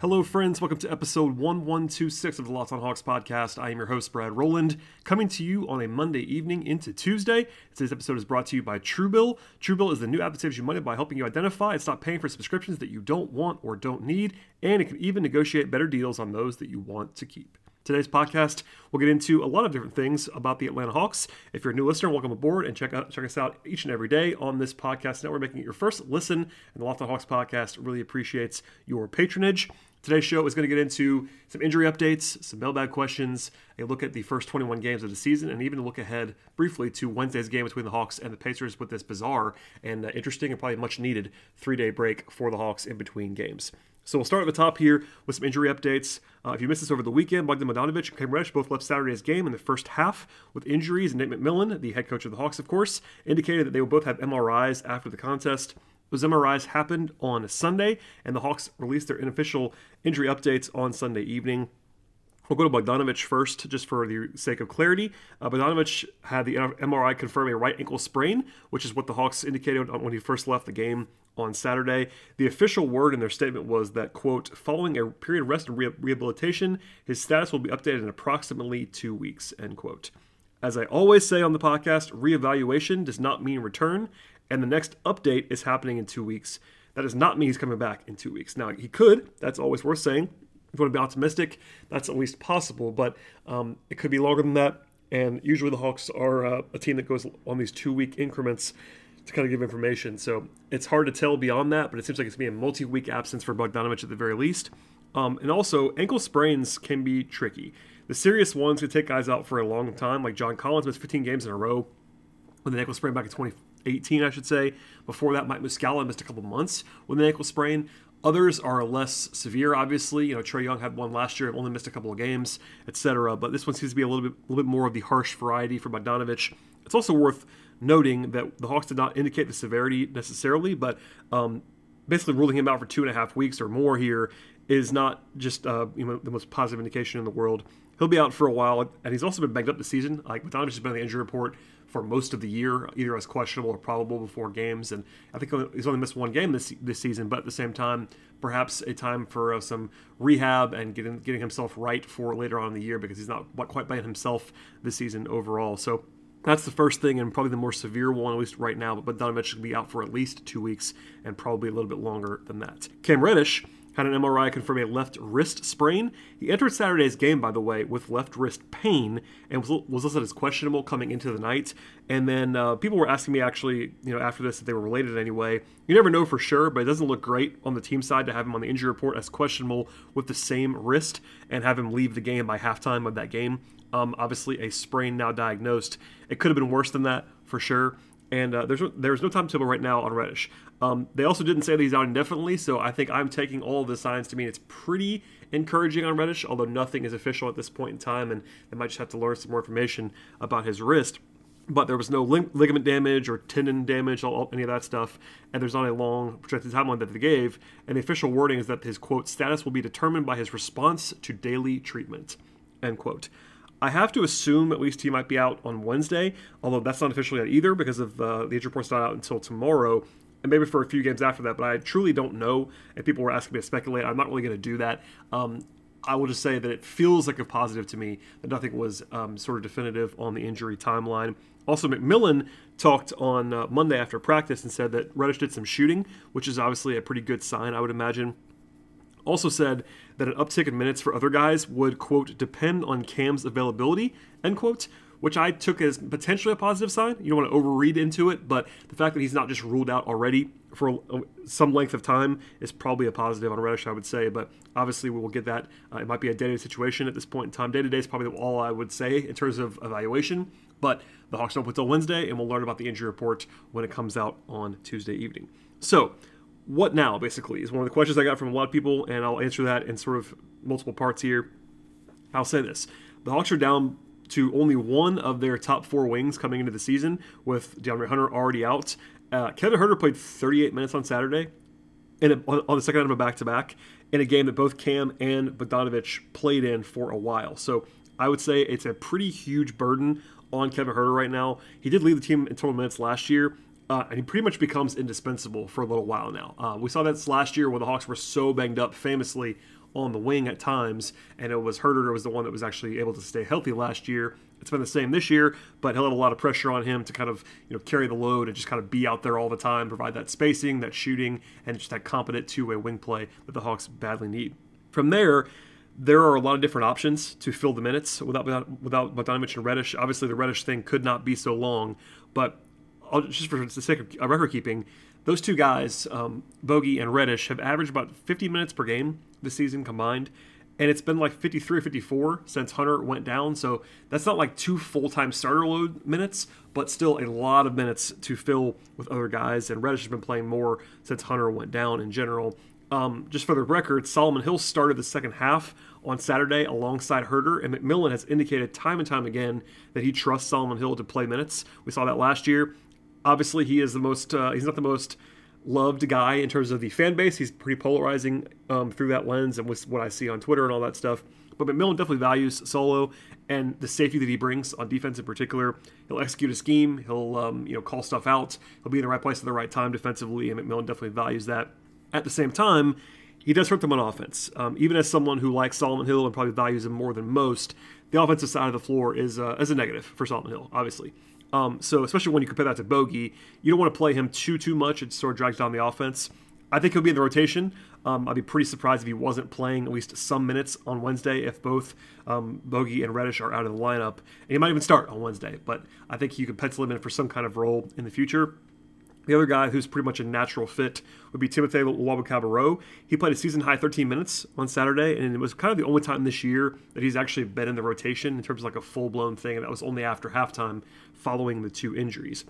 Hello, friends. Welcome to episode 1126 of the Locked on Hawks podcast. I am your host, Brad Rowland, coming to you on a Monday evening into Tuesday. Today's episode is brought to you by Truebill. Truebill is the new app that saves you money by helping you identify and stop paying for subscriptions that you don't want or don't need, and it can even negotiate better deals on those that you want to keep. Today's podcast, we'll get into a lot of different things about the Atlanta Hawks. If you're a new listener, welcome aboard and check out check us out each and every day on this podcast network, making it your first listen. And the Locked on Hawks podcast really appreciates your patronage. Today's show is going to get into some injury updates, some mailbag questions, a look at the first 21 games of the season, and even a look ahead briefly to Wednesday's game between the Hawks and the Pacers with this bizarre and uh, interesting and probably much needed three day break for the Hawks in between games. So we'll start at the top here with some injury updates. Uh, if you missed this over the weekend, Bogdan Bogdanovic and Cam Reddish both left Saturday's game in the first half with injuries. And Nate McMillan, the head coach of the Hawks, of course, indicated that they will both have MRIs after the contest. Those MRIs happened on Sunday, and the Hawks released their unofficial injury updates on Sunday evening. We'll go to Bogdanovic first, just for the sake of clarity. Uh, Bogdanovic had the MRI confirm a right ankle sprain, which is what the Hawks indicated when he first left the game on Saturday. The official word in their statement was that, quote, following a period of rest and re- rehabilitation, his status will be updated in approximately two weeks, end quote. As I always say on the podcast, reevaluation does not mean return, and the next update is happening in two weeks. That does not mean he's coming back in two weeks. Now, he could, that's always worth saying. If you want to be optimistic, that's at least possible, but um, it could be longer than that. And usually the Hawks are uh, a team that goes on these two week increments to kind of give information. So it's hard to tell beyond that, but it seems like it's going to be a multi week absence for Bogdanovic at the very least. Um, and also, ankle sprains can be tricky. The serious ones can take guys out for a long time, like John Collins missed 15 games in a row with an ankle sprain back in 2018, I should say. Before that, Mike Muscala missed a couple months with an ankle sprain. Others are less severe, obviously. You know, Trae Young had one last year, only missed a couple of games, etc. But this one seems to be a little bit, a little bit more of the harsh variety for Bogdanovic. It's also worth noting that the Hawks did not indicate the severity necessarily, but um, basically ruling him out for two and a half weeks or more here is not just uh, you know the most positive indication in the world. He'll be out for a while, and he's also been banged up this season. Like Bogdanovic has been on the injury report for most of the year, either as questionable or probable before games. And I think he's only missed one game this this season, but at the same time, perhaps a time for uh, some rehab and getting getting himself right for later on in the year because he's not quite by himself this season overall. So. That's the first thing, and probably the more severe one, at least right now. But Donovan should be out for at least two weeks, and probably a little bit longer than that. Cam Reddish had an MRI confirm a left wrist sprain. He entered Saturday's game, by the way, with left wrist pain and was, was listed as questionable coming into the night. And then uh, people were asking me actually, you know, after this if they were related anyway. You never know for sure, but it doesn't look great on the team side to have him on the injury report as questionable with the same wrist and have him leave the game by halftime of that game. Um, obviously, a sprain now diagnosed. It could have been worse than that for sure and uh, there's there's no timetable right now on Reddish. Um, they also didn't say that he's out indefinitely, so I think I'm taking all of the signs to mean it's pretty encouraging on Reddish, although nothing is official at this point in time, and they might just have to learn some more information about his wrist. But there was no lig- ligament damage or tendon damage, all, any of that stuff, and there's not a long projected timeline that they gave. And the official wording is that his quote status will be determined by his response to daily treatment. End quote. I have to assume at least he might be out on Wednesday, although that's not officially yet either because of uh, the injury report's not out until tomorrow, and maybe for a few games after that. But I truly don't know. If people were asking me to speculate, I'm not really going to do that. Um, I will just say that it feels like a positive to me that nothing was um, sort of definitive on the injury timeline. Also, McMillan talked on uh, Monday after practice and said that Reddish did some shooting, which is obviously a pretty good sign, I would imagine also said that an uptick in minutes for other guys would, quote, depend on Cam's availability, end quote, which I took as potentially a positive sign. You don't want to overread into it, but the fact that he's not just ruled out already for some length of time is probably a positive on Reddish, I would say. But obviously, we will get that. Uh, it might be a day to day situation at this point in time. Day to day is probably all I would say in terms of evaluation. But the Hawks don't play until Wednesday, and we'll learn about the injury report when it comes out on Tuesday evening. So, what now, basically, is one of the questions I got from a lot of people, and I'll answer that in sort of multiple parts here. I'll say this the Hawks are down to only one of their top four wings coming into the season, with DeAndre Hunter already out. Uh, Kevin Huerter played 38 minutes on Saturday, in a, on, the second night of a back to back, in a game that both Cam and Bogdanovic played in for a while. So I would say it's a pretty huge burden on Kevin Huerter right now. He did lead the team in total minutes last year, uh, and he pretty much becomes indispensable for a little while now. Uh, we saw that last year where the Hawks were so banged up, famously on the wing at times, and it was Huerter was the one that was actually able to stay healthy last year. It's been the same this year, but he'll have a lot of pressure on him to kind of you know carry the load and just kind of be out there all the time, provide that spacing, that shooting, and just that competent two-way wing play that the Hawks badly need. From there, there are a lot of different options to fill the minutes without without without Bogdanovic and Reddish. Obviously, the Reddish thing could not be so long, but I'll, just for the sake of record keeping, those two guys, um, Bogey and Reddish, have averaged about 50 minutes per game this season combined. And it's been like 53 or 54 since Hunter went down. So that's not like two full time starter load minutes, but still a lot of minutes to fill with other guys. And Reddish has been playing more since Hunter went down in general. Um, just for the record, Solomon Hill started the second half on Saturday alongside Huerter, and McMillan has indicated time and time again that he trusts Solomon Hill to play minutes. We saw that last year. Obviously, he is the most, uh, he's not the most loved guy in terms of the fan base. He's pretty polarizing um, through that lens and with what I see on Twitter and all that stuff. But McMillan definitely values Solo and the safety that he brings on defense in particular. He'll execute a scheme. He'll um, you know call stuff out. He'll be in the right place at the right time defensively, and McMillan definitely values that. At the same time, he does hurt them on offense. Um, even as someone who likes Solomon Hill and probably values him more than most, the offensive side of the floor is uh, is a negative for Solomon Hill, obviously. Um, so especially when you compare that to Bogey, you don't want to play him too too much. It sort of drags down the offense. I think he'll be in the rotation. Um, I'd be pretty surprised if he wasn't playing at least some minutes on Wednesday if both um, Bogey and Reddish are out of the lineup. And he might even start on Wednesday, but I think you could pencil him in for some kind of role in the future. The other guy who's pretty much a natural fit would be Timothy Luwawu-Cabarrot. He played a season high 13 minutes on Saturday, and it was kind of the only time this year that he's actually been in the rotation in terms of like a full blown thing, and that was only after halftime following the two injuries.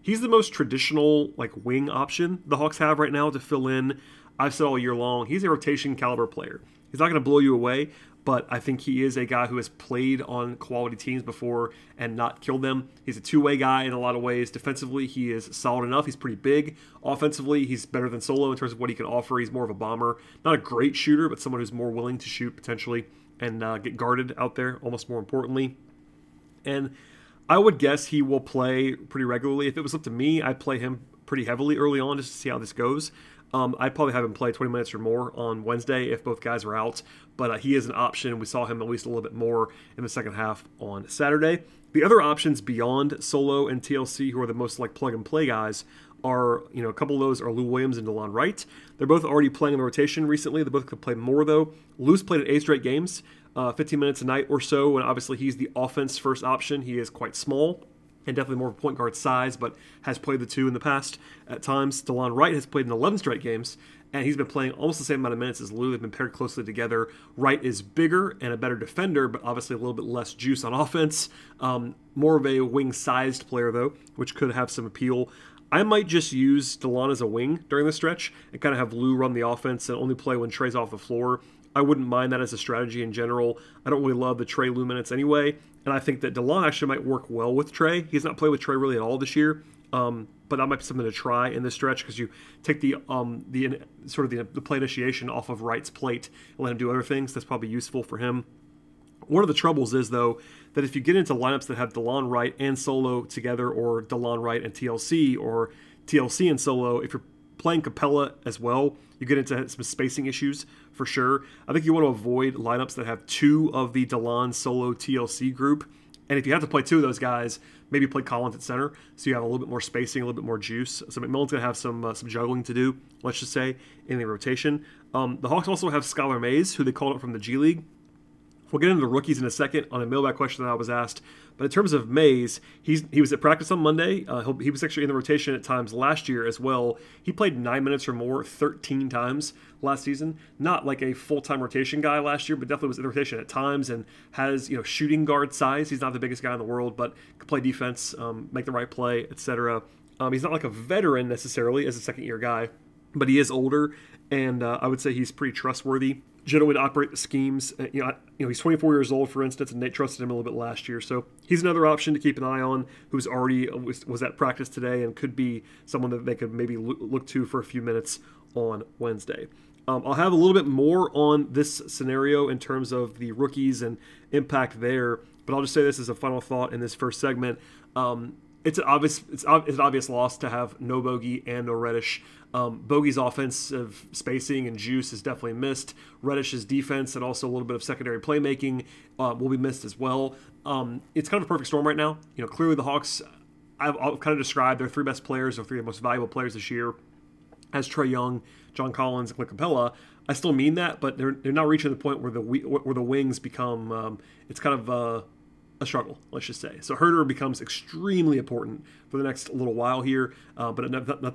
He's the most traditional like wing option the Hawks have right now to fill in. I've said all year long, he's a rotation caliber player. He's not going to blow you away, but I think he is a guy who has played on quality teams before and not killed them. He's a two way guy in a lot of ways. Defensively, he is solid enough. He's pretty big. Offensively, he's better than Solo in terms of what he can offer. He's more of a bomber. Not a great shooter, but someone who's more willing to shoot potentially and uh, get guarded out there, almost more importantly. And I would guess he will play pretty regularly. If it was up to me, I'd play him pretty heavily early on just to see how this goes. Um, I'd probably have him play 20 minutes or more on Wednesday if both guys are out, but uh, he is an option. We saw him at least a little bit more in the second half on Saturday. The other options beyond Solo and TLC, who are the most like plug and play guys, are you know a couple of those are Lou Williams and Delon Wright. They're both already playing in the rotation recently. They both could play more though. Lou's played at eight straight games, uh, 15 minutes a night or so, and obviously he's the offense first option. He is quite small and definitely more point guard size, but has played the two in the past at times. Delon Wright has played in 11 straight games, and he's been playing almost the same amount of minutes as Lou. They've been paired closely together. Wright is bigger and a better defender, but obviously a little bit less juice on offense. Um, more of a wing sized player, though, which could have some appeal. I might just use Delon as a wing during the stretch and kind of have Lou run the offense and only play when Trae's off the floor. I wouldn't mind that as a strategy in general. I don't really love the Trae Lou minutes anyway, and I think that DeLon actually might work well with Trae. He's not played with Trae really at all this year, um, but that might be something to try in this stretch because you take the um, the sort of the, the play initiation off of Wright's plate and let him do other things. That's probably useful for him. One of the troubles is though that if you get into lineups that have Delon Wright and Solo together, or Delon Wright and TLC, or TLC and Solo, if you're playing Capela as well, you get into some spacing issues for sure. I think you want to avoid lineups that have two of the Delon solo TLC group. And if you have to play two of those guys, maybe play Collins at center so you have a little bit more spacing, a little bit more juice. So McMillan's going to have some uh, some juggling to do, let's just say, in the rotation. Um, the Hawks also have Skylar Mays, who they called up from the G League. We'll get into the rookies in a second on a mailbag question that I was asked. But in terms of Mays, he's he was at practice on Monday. Uh, he was actually in the rotation at times last year as well. He played nine minutes or more 13 times last season. Not like a full time rotation guy last year, but definitely was in the rotation at times and has you know shooting guard size. He's not the biggest guy in the world, but can play defense, um, make the right play, etc. Um, he's not like a veteran necessarily as a second year guy, but he is older, and uh, I would say he's pretty trustworthy. To operate the schemes. Uh, you know, I, you know, he's 24 years old, for instance, and Nate trusted him a little bit last year, so he's another option to keep an eye on. Who's already uh, was, was at practice today and could be someone that they could maybe look to for a few minutes on Wednesday. Um, I'll have a little bit more on this scenario in terms of the rookies and impact there, but I'll just say this as a final thought in this first segment. Um, it's an obvious it's, it's, an obvious loss to have no Bogey and no Reddish. Um, Bogey's offensive spacing and juice is definitely missed. Reddish's defense and also a little bit of secondary playmaking uh, will be missed as well. Um, it's kind of a perfect storm right now. You know, clearly the Hawks. I've, I've kind of described their three best players or three most valuable players this year as Trae Young, John Collins, and Clint Capela. I still mean that, but they're they're now reaching the point where the where the wings become um, it's kind of uh, a struggle, let's just say. So Huerter becomes extremely important for the next little while here, uh, but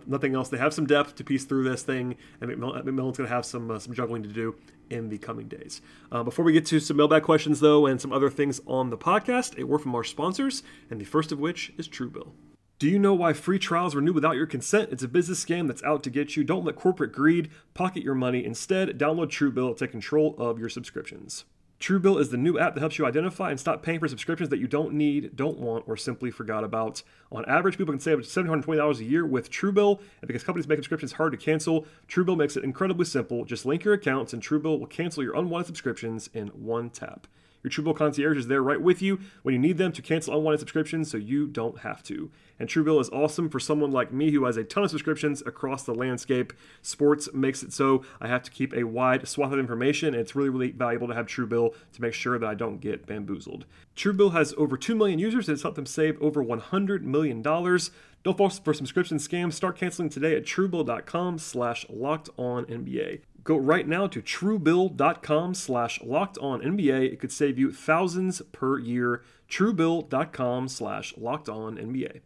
nothing else. They have some depth to piece through this thing, and McMillan's going to have some uh, some juggling to do in the coming days. Uh, before we get to some mailbag questions, though, and some other things on the podcast, a word from our sponsors, and the first of which is Truebill. Do you know why free trials renew without your consent? It's a business scam that's out to get you. Don't let corporate greed pocket your money. Instead, download Truebill to take control of your subscriptions. Truebill is the new app that helps you identify and stop paying for subscriptions that you don't need, don't want, or simply forgot about. On average, people can save $720 a year with Truebill, and because companies make subscriptions hard to cancel, Truebill makes it incredibly simple. Just link your accounts, and Truebill will cancel your unwanted subscriptions in one tap. Your Truebill concierge is there right with you when you need them to cancel unwanted subscriptions so you don't have to. And Truebill is awesome for someone like me who has a ton of subscriptions across the landscape. Sports makes it so I have to keep a wide swath of information, and it's really, really valuable to have Truebill to make sure that I don't get bamboozled. Truebill has over 2 million users and it's helped them save over $100 million. Don't fall for subscription scams. Start canceling today at truebill.com slash locked on NBA. Go right now to truebill.com slash locked on NBA. It could save you thousands per year. Truebill.com slash locked on NBA.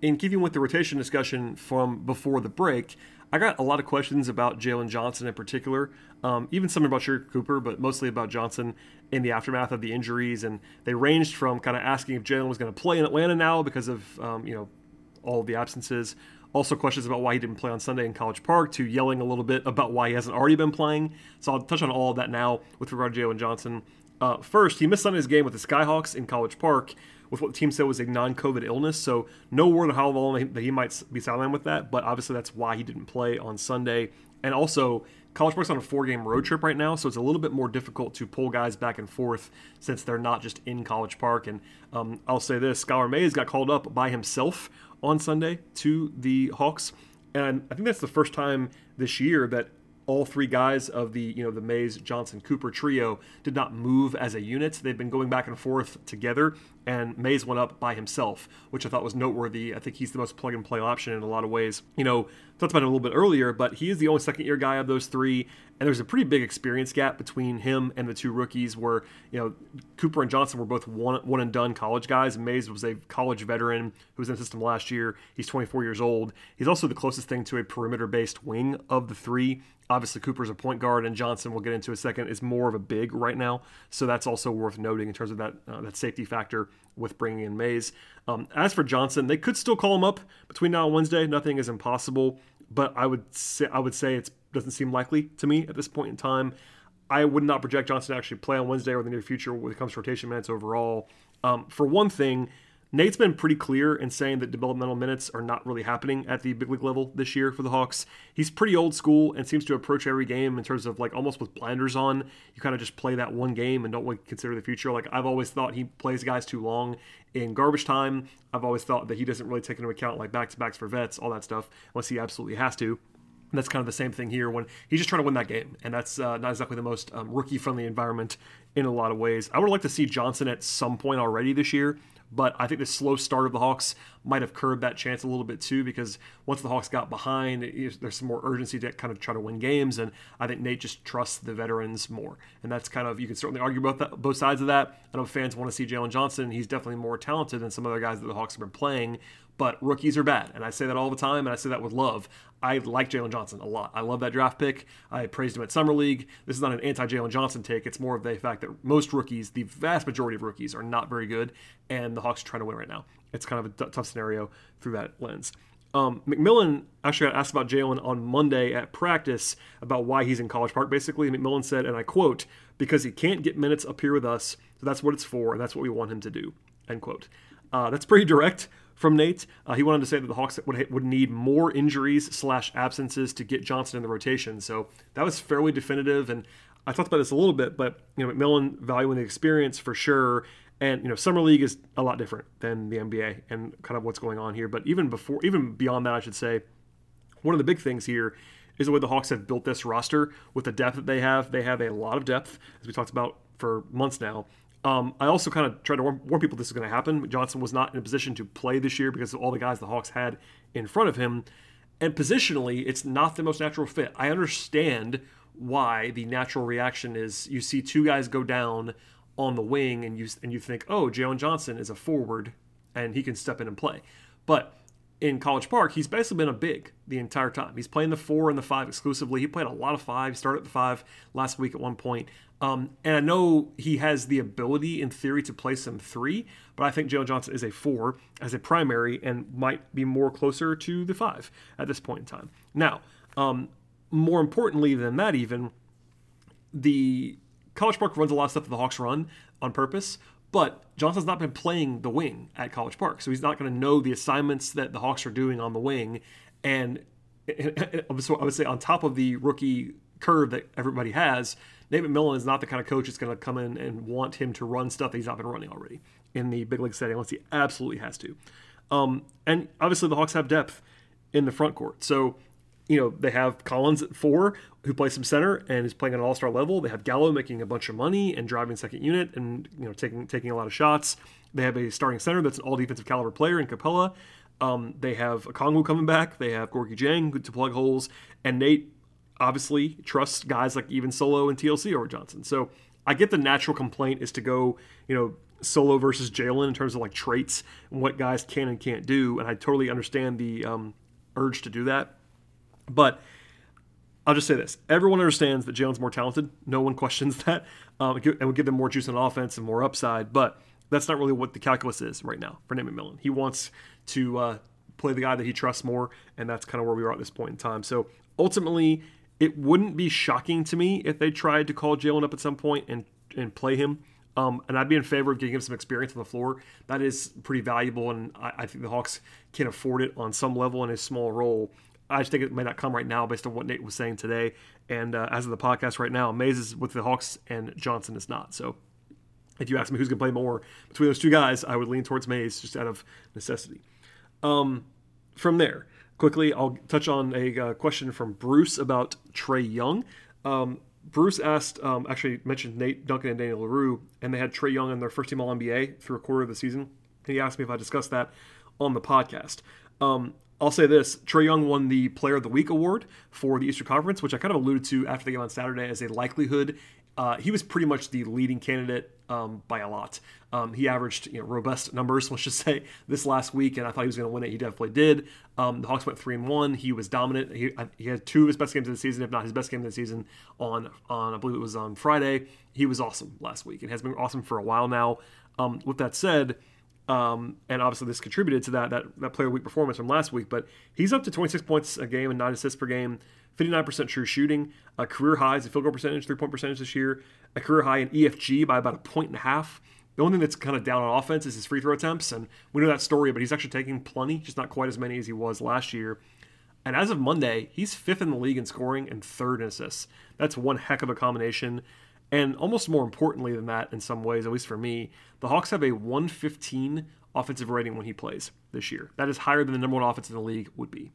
In keeping with the rotation discussion from before the break, I got a lot of questions about Jalen Johnson in particular, um, even some about Sharife Cooper, but mostly about Johnson in the aftermath of the injuries. And they ranged from kind of asking if Jalen was going to play in Atlanta now because of um, you know all the absences, also, questions about why he didn't play on Sunday in College Park, to yelling a little bit about why he hasn't already been playing. So I'll touch on all of that now with regard to Jalen Johnson. Uh, first, he missed Sunday's game with the Skyhawks in College Park with what the team said was a non-COVID illness. So no word on how long that he might be sidelined with that, but obviously that's why he didn't play on Sunday. And also, College Park's on a four-game road trip right now, so it's a little bit more difficult to pull guys back and forth since they're not just in College Park. And um, I'll say this: Skylar Mays got called up by himself on Sunday to the Hawks. And I think that's the first time this year that all three guys of the you know the Mays Johnson Cooper trio did not move as a unit. They've been going back and forth together, and Mays went up by himself, which I thought was noteworthy. I think he's the most plug and play option in a lot of ways. You know, talked about it a little bit earlier, but he is the only second year guy of those three, and there's a pretty big experience gap between him and the two rookies. Where you know Cooper and Johnson were both one one and done college guys. Mays was a college veteran who was in the system last year. He's 24 years old. He's also the closest thing to a perimeter based wing of the three. Obviously, Cooper's a point guard, and Johnson, we'll get into a second, is more of a big right now. So that's also worth noting in terms of that uh, that safety factor with bringing in Mays. Um, as for Johnson, they could still call him up between now and Wednesday. Nothing is impossible, but I would say I would say it doesn't seem likely to me at this point in time. I would not project Johnson to actually play on Wednesday or the near future when it comes to rotation minutes overall. Um, for one thing, Nate's been pretty clear in saying that developmental minutes are not really happening at the big league level this year for the Hawks. He's pretty old school and seems to approach every game in terms of like almost with blinders on. You kind of just play that one game and don't really consider the future. Like I've always thought he plays guys too long in garbage time. I've always thought that he doesn't really take into account like back to backs for vets, all that stuff, unless he absolutely has to. And that's kind of the same thing here when he's just trying to win that game. And that's uh, not exactly the most um, rookie friendly environment in a lot of ways. I would like to see Johnson at some point already this year but I think the slow start of the Hawks might have curbed that chance a little bit too, because once the Hawks got behind, there's some more urgency to kind of try to win games, and I think Nate just trusts the veterans more, and that's kind of you can certainly argue about that, both sides of that. I know fans want to see Jalen Johnson; he's definitely more talented than some other guys that the Hawks have been playing, but rookies are bad. And I say that all the time, and I say that with love. I like Jalen Johnson a lot. I love that draft pick. I praised him at Summer League. This is not an anti Jalen Johnson take. It's more of the fact that most rookies, the vast majority of rookies, are not very good, and the Hawks are trying to win right now. It's kind of a tough scenario through that lens. Um, McMillan actually got asked about Jalen on Monday at practice about why he's in College Park. Basically, McMillan said, and I quote, "Because he can't get minutes up here with us, so that's what it's for, and that's what we want him to do." End quote. Uh, that's pretty direct from Nate. Uh, he wanted to say that the Hawks would, would need more injuries slash absences to get Johnson in the rotation. So that was fairly definitive. And I talked about this a little bit, but you know McMillan valuing the experience for sure. And you know summer league is a lot different than the NBA and kind of what's going on here. But even before, even beyond that, I should say, one of the big things here is the way the Hawks have built this roster with the depth that they have. They have a lot of depth, as we talked about for months now. Um, I also kind of tried to warn, warn people this is going to happen. Johnson was not in a position to play this year because of all the guys the Hawks had in front of him. And positionally, it's not the most natural fit. I understand why the natural reaction is you see two guys go down on the wing and you and you think, oh, Jalen Johnson is a forward and he can step in and play. But in College Park, he's basically been a big the entire time. He's playing the four and the five exclusively. He played a lot of five, started at the five last week at one point. Um, and I know he has the ability in theory to play some three, but I think Jalen Johnson is a four as a primary and might be more closer to the five at this point in time. Now, um, more importantly than that, even the College Park runs a lot of stuff that the Hawks run on purpose, but Johnson's not been playing the wing at College Park, so he's not going to know the assignments that the Hawks are doing on the wing. And so I would say on top of the rookie curve that everybody has, Nate McMillan is not the kind of coach that's going to come in and want him to run stuff that he's not been running already in the big league setting unless he absolutely has to. Um, and obviously, the Hawks have depth in the front court. So, you know, they have Collins at four, who plays some center and is playing at an all star level. They have Gallo making a bunch of money and driving second unit and, you know, taking, taking a lot of shots. They have a starting center that's an all defensive caliber player in Capela. Um, they have Okongwu coming back. They have Gorgui Dieng to plug holes. And Nate obviously trusts guys like even Solo and TLC over Johnson. So I get the natural complaint is to go, you know, Solo versus Jalen in terms of like traits and what guys can and can't do. And I totally understand the um, urge to do that. But I'll just say this everyone understands that Jalen's more talented. No one questions that. Um, and would give them more juice on offense and more upside. But that's not really what the calculus is right now for Nate McMillan. He wants to uh, play the guy that he trusts more. And that's kind of where we are at this point in time. So ultimately, it wouldn't be shocking to me if they tried to call Jalen up at some point and and play him. Um, and I'd be in favor of getting him some experience on the floor. That is pretty valuable, and I, I, think the Hawks can afford it on some level in a small role. I just think it may not come right now based on what Nate was saying today. And uh, as of the podcast right now, Mays is with the Hawks and Johnson is not. So if you ask me who's going to play more between those two guys, I would lean towards Mays just out of necessity. Um, from there, quickly, I'll touch on a uh, question from Bruce about Trae Young. Um, Bruce asked, um, actually mentioned Nate Duncan and Daniel Leroux, and they had Trae Young in their first team All NBA through a quarter of the season. He asked me if I discussed that on the podcast. Um, I'll say this: Trae Young won the Player of the Week award for the Eastern Conference, which I kind of alluded to after the game on Saturday as a likelihood. Uh, he was pretty much the leading candidate um, by a lot. Um, he averaged you know, robust numbers, let's just say, this last week, and I thought he was going to win it. He definitely did. Um, the Hawks went three and one. He was dominant. He, he had two of his best games of the season, if not his best game of the season, on on I believe it was on Friday. He was awesome last week. It has been awesome for a while now. Um, with that said, um, and obviously this contributed to that, that that player week performance from last week. But he's up to 26 points a game and nine assists per game. 59% true shooting, a career high highs in field goal percentage, three point percentage this year, a career high in EFG by about a point and a half. The only thing that's kind of down on offense is his free throw attempts, and we know that story, but he's actually taking plenty, just not quite as many as he was last year. And as of Monday, he's fifth in the league in scoring and third in assists. That's one heck of a combination. And almost more importantly than that, in some ways, at least for me, the Hawks have a 115 offensive rating when he plays this year. That is higher than the number one offense in the league would be.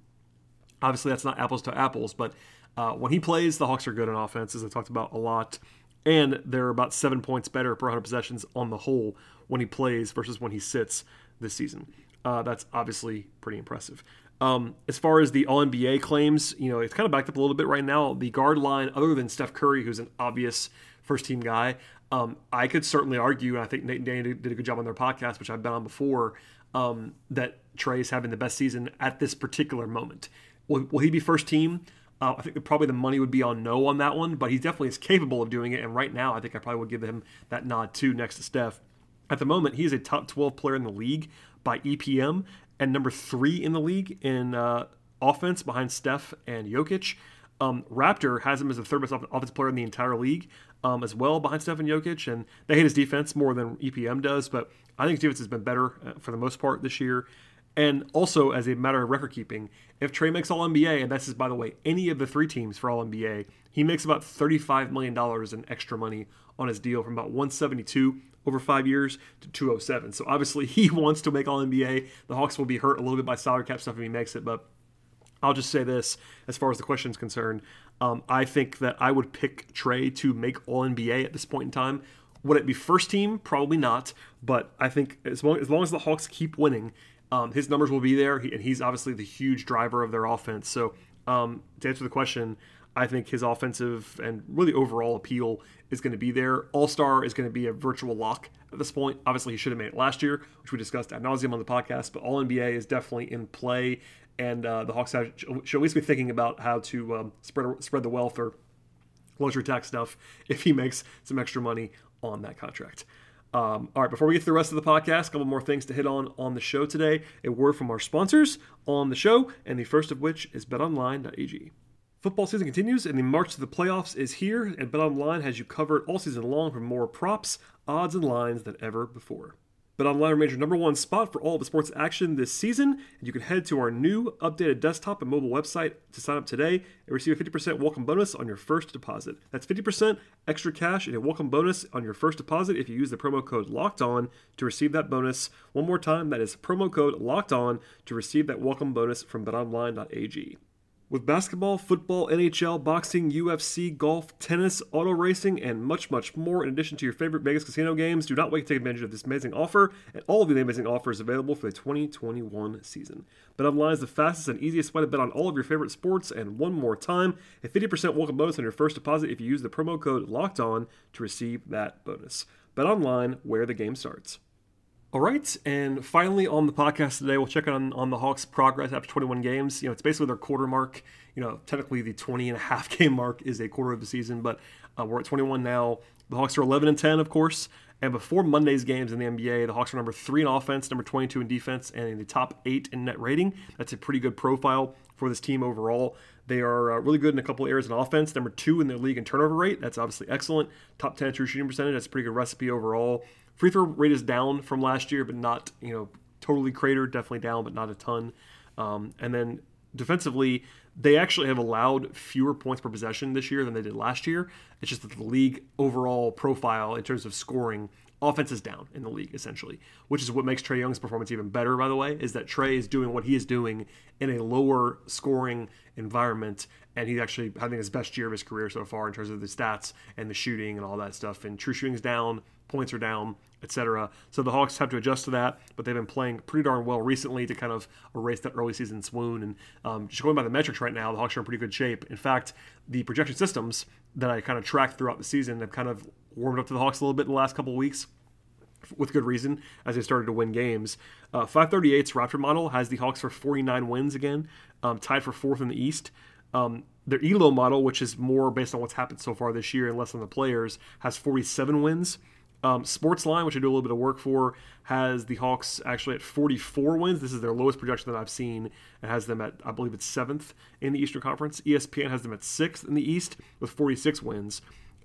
Obviously, that's not apples to apples, but uh, when he plays, the Hawks are good on offense, as I talked about a lot. And they're about seven points better per 100 possessions on the whole when he plays versus when he sits this season. Uh, that's obviously pretty impressive. Um, as far as the All NBA claims, you know, it's kind of backed up a little bit right now. The guard line, other than Steph Curry, who's an obvious first team guy, um, I could certainly argue, and I think Nate and Danny did a good job on their podcast, which I've been on before, um, that Trae is having the best season at this particular moment. Will, will he be first team? Uh, I think probably the money would be on no on that one, but he definitely is capable of doing it. And right now, I think I probably would give him that nod too next to Steph. At the moment, he's a top 12 player in the league by EPM, and number three in the league in uh, offense behind Steph and Jokic. Um, Raptor has him as the third best offensive player in the entire league, um, as well behind Steph and Jokic, and they hate his defense more than EPM does. But I think his defense has been better uh, for the most part this year. And also, as a matter of record keeping, if Trae makes All NBA, and this is, by the way, any of the three teams for All NBA, he makes about $35 million in extra money on his deal from about 172 over five years to 207. So obviously, he wants to make All NBA. The Hawks will be hurt a little bit by salary cap stuff if he makes it, but I'll just say this as far as the question is concerned. Um, I think that I would pick Trae to make All NBA at this point in time. Would it be first team? Probably not. But I think as long as, long as the Hawks keep winning, um, his numbers will be there, he, and he's obviously the huge driver of their offense. So um, to answer the question, I think his offensive and really overall appeal is going to be there. All Star is going to be a virtual lock at this point. Obviously, he should have made it last year, which we discussed ad nauseum on the podcast. But All NBA is definitely in play, and uh, the Hawks have, should at least be thinking about how to um, spread spread the wealth or luxury tax stuff if he makes some extra money on that contract. Um, all right, before we get to the rest of the podcast, a couple more things to hit on on the show today. A word from our sponsors on the show, and the first of which is betonline.ag. Football season continues, and the march to the playoffs is here, and BetOnline has you covered all season long for more props, odds, and lines than ever before. BetOnline remains your number one spot for all of the sports action this season, and you can head to our new updated desktop and mobile website to sign up today and receive a 50% welcome bonus on your first deposit. That's 50% extra cash and a welcome bonus on your first deposit if you use the promo code LOCKED ON to receive that bonus. One more time, that is promo code LOCKED ON to receive that welcome bonus from betonline.ag. With basketball, football, NHL, boxing, UFC, golf, tennis, auto racing, and much, much more, in addition to your favorite Vegas casino games, do not wait to take advantage of this amazing offer and all of the amazing offers available for the 2021 season. BetOnline is the fastest and easiest way to bet on all of your favorite sports, and one more time, a 50% welcome bonus on your first deposit if you use the promo code LOCKED ON to receive that bonus. BetOnline, where the game starts. All right, and finally on the podcast today, we'll check on on the Hawks' progress after 21 games. You know, it's basically their quarter mark. You know, technically the 20 and a half game mark is a quarter of the season, but uh, we're at 21 now. The Hawks are 11 and 10, of course. And before Monday's games in the NBA, the Hawks are number three in offense, number 22 in defense, and in the top eight in net rating. That's a pretty good profile for this team overall. They are uh, really good in a couple areas in offense. Number two in the league in turnover rate. That's obviously excellent. Top 10 true shooting percentage. That's a pretty good recipe overall. Free throw rate is down from last year, but not you know totally cratered. Definitely down, but not a ton. Um, and then defensively, they actually have allowed fewer points per possession this year than they did last year. It's just that the league overall profile in terms of scoring offense is down in the league essentially, which is what makes Trae Young's performance even better. By the way, is that Trae is doing what he is doing in a lower scoring environment, and he's actually having his best year of his career so far in terms of the stats and the shooting and all that stuff. And true shooting is down, points are down, etc. So the Hawks have to adjust to that, but they've been playing pretty darn well recently to kind of erase that early season swoon. And um, just going by the metrics right now, the Hawks are in pretty good shape. In fact, the projection systems that I kind of tracked throughout the season have kind of warmed up to the Hawks a little bit in the last couple of weeks. With good reason, as they started to win games. Uh, 538's Raptor model has the Hawks for 49 wins again, um, tied for fourth in the East. Um, their ELO model, which is more based on what's happened so far this year and less on the players, has 47 wins. Um, Sportsline, which I do a little bit of work for, has the Hawks actually at 44 wins. This is their lowest projection that I've seen. It has them at, I believe it's seventh in the Eastern Conference. ESPN has them at sixth in the East with 46 wins.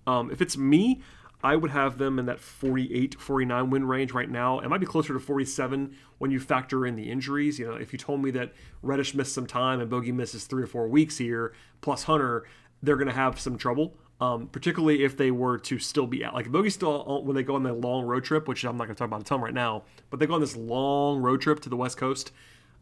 Um, if it's me, I would have them in that 48, 49 win range right now. It might be closer to 47 when you factor in the injuries. You know, if you told me that Reddish missed some time and Bogey misses three or four weeks here, plus Hunter, they're going to have some trouble. Um, particularly if they were to still be out. Like Bogey still when they go on that long road trip, which I'm not going to talk about a ton right now, but they go on this long road trip to the West Coast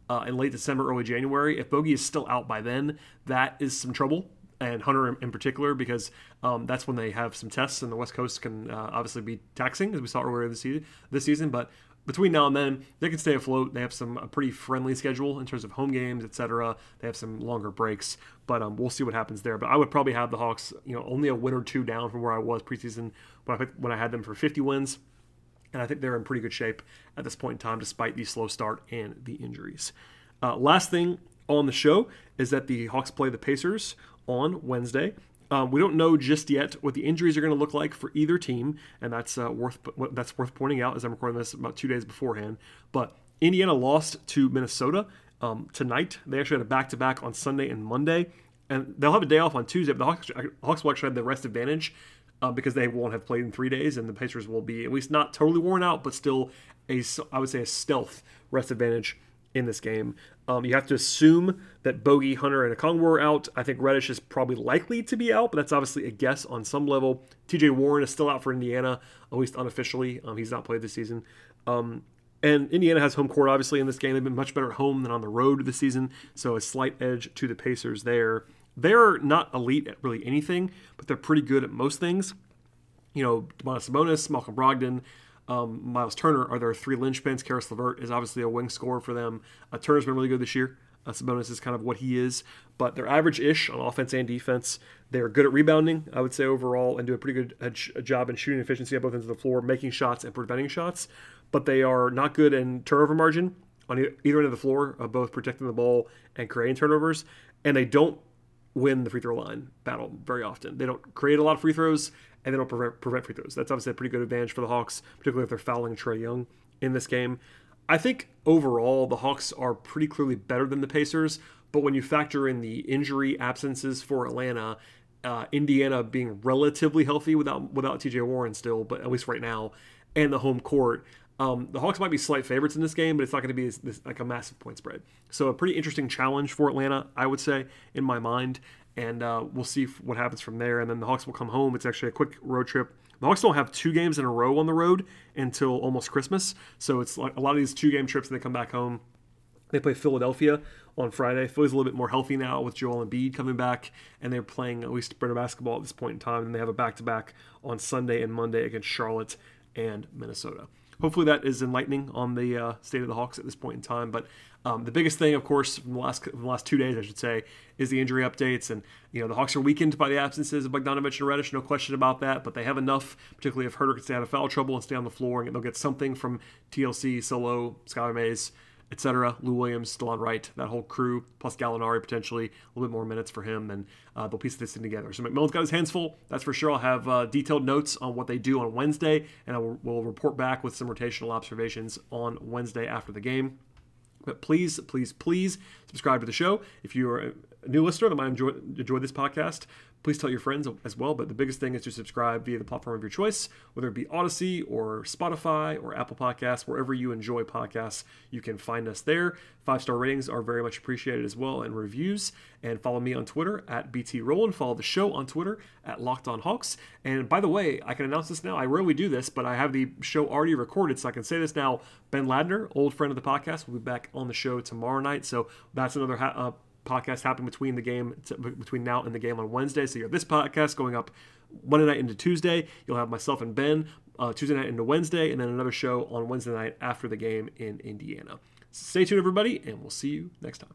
uh, in late December, early January. If Bogey is still out by then, that is some trouble. And Hunter in, in particular, because um, that's when they have some tests, and the West Coast can uh, obviously be taxing, as we saw earlier this season. This season, but between now and then, they can stay afloat. They have some a pretty friendly schedule in terms of home games, etc. They have some longer breaks, but um, we'll see what happens there. But I would probably have the Hawks, you know, only a win or two down from where I was preseason when I when I had them for 50 wins, and I think they're in pretty good shape at this point in time, despite the slow start and the injuries. Uh, last thing on the show is that the Hawks play the Pacers on Wednesday. Um, we don't know just yet what the injuries are going to look like for either team, and that's uh, worth that's worth pointing out as I'm recording this about two days beforehand. But Indiana lost to Minnesota um, tonight. They actually had a back to back on Sunday and Monday, and they'll have a day off on Tuesday. But the Hawks, Hawks will actually have the rest advantage uh, because they won't have played in three days, and the Pacers will be at least not totally worn out, but still a I would say a stealth rest advantage in this game. Um, you have to assume that Bogey, Hunter, and Okongwu are out. I think Reddish is probably likely to be out, but that's obviously a guess on some level. TJ Warren is still out for Indiana, at least unofficially. Um, he's not played this season. Um, and Indiana has home court, obviously, in this game. They've been much better at home than on the road this season, so a slight edge to the Pacers there. They're not elite at really anything, but they're pretty good at most things. You know, Domantas Sabonis, Malcolm Brogdon, um, Miles Turner are their three linchpins. Caris LeVert is obviously a wing scorer for them. Uh, Turner's been really good this year. Uh, Sabonis is kind of what he is, but they're average-ish on offense and defense. They're good at rebounding, I would say overall, and do a pretty good a job in shooting efficiency at both ends of the floor, making shots and preventing shots. But they are not good in turnover margin on either end of the floor, uh, both protecting the ball and creating turnovers. And they don't win the free throw line battle very often. They don't create a lot of free throws, and they don't prevent, prevent free throws. That's obviously a pretty good advantage for the Hawks, particularly if they're fouling Trae Young in this game. I think overall the Hawks are pretty clearly better than the Pacers, but when you factor in the injury absences for Atlanta, uh, Indiana being relatively healthy without without TJ Warren still, but at least right now, and the home court, um, the Hawks might be slight favorites in this game, but it's not going to be this, this, like a massive point spread. So a pretty interesting challenge for Atlanta, I would say, in my mind and uh, we'll see what happens from there. And then the Hawks will come home. It's actually a quick road trip. The Hawks don't have two games in a row on the road until almost Christmas, so it's like a lot of these two game trips. And they come back home. They play Philadelphia on Friday. Philly's a little bit more healthy now with Joel Embiid coming back, and they're playing at least better basketball at this point in time. And they have a back to back on Sunday and Monday against Charlotte and Minnesota hopefully that is enlightening on the uh, state of the Hawks at this point in time. But um, the biggest thing, of course, from the last from the last two days, I should say, is the injury updates. And you know the Hawks are weakened by the absences of Bogdanovic and Reddish, no question about that. But they have enough, particularly if Huerter can stay out of foul trouble and stay on the floor, and they'll get something from TLC, Solo, Skylar Mays etc. Lou Williams, Delon Wright, that whole crew, plus Gallinari potentially, a little bit more minutes for him, and uh, they'll piece this thing together. So McMillan's got his hands full, that's for sure. I'll have uh, detailed notes on what they do on Wednesday, and I will, will report back with some rotational observations on Wednesday after the game. But please, please, please subscribe to the show. If you are new listener that might enjoy, enjoy this podcast, please tell your friends as well. But the biggest thing is to subscribe via the platform of your choice, whether it be Odyssey or Spotify or Apple Podcasts, wherever you enjoy podcasts, you can find us there. Five star ratings are very much appreciated as well, and reviews. And follow me on Twitter at BT Rowland. Follow the show on Twitter at Locked On Hawks. And by the way, I can announce this now. I rarely do this, but I have the show already recorded, so I can say this now. Ben Ladner, old friend of the podcast, will be back on the show tomorrow night. So that's another ha- uh, podcast happening between the game between now and the game on Wednesday. So you have this podcast going up Monday night into Tuesday. You'll have myself and Ben uh, Tuesday night into Wednesday, and then another show on Wednesday night after the game in Indiana. Stay tuned, everybody, and we'll see you next time.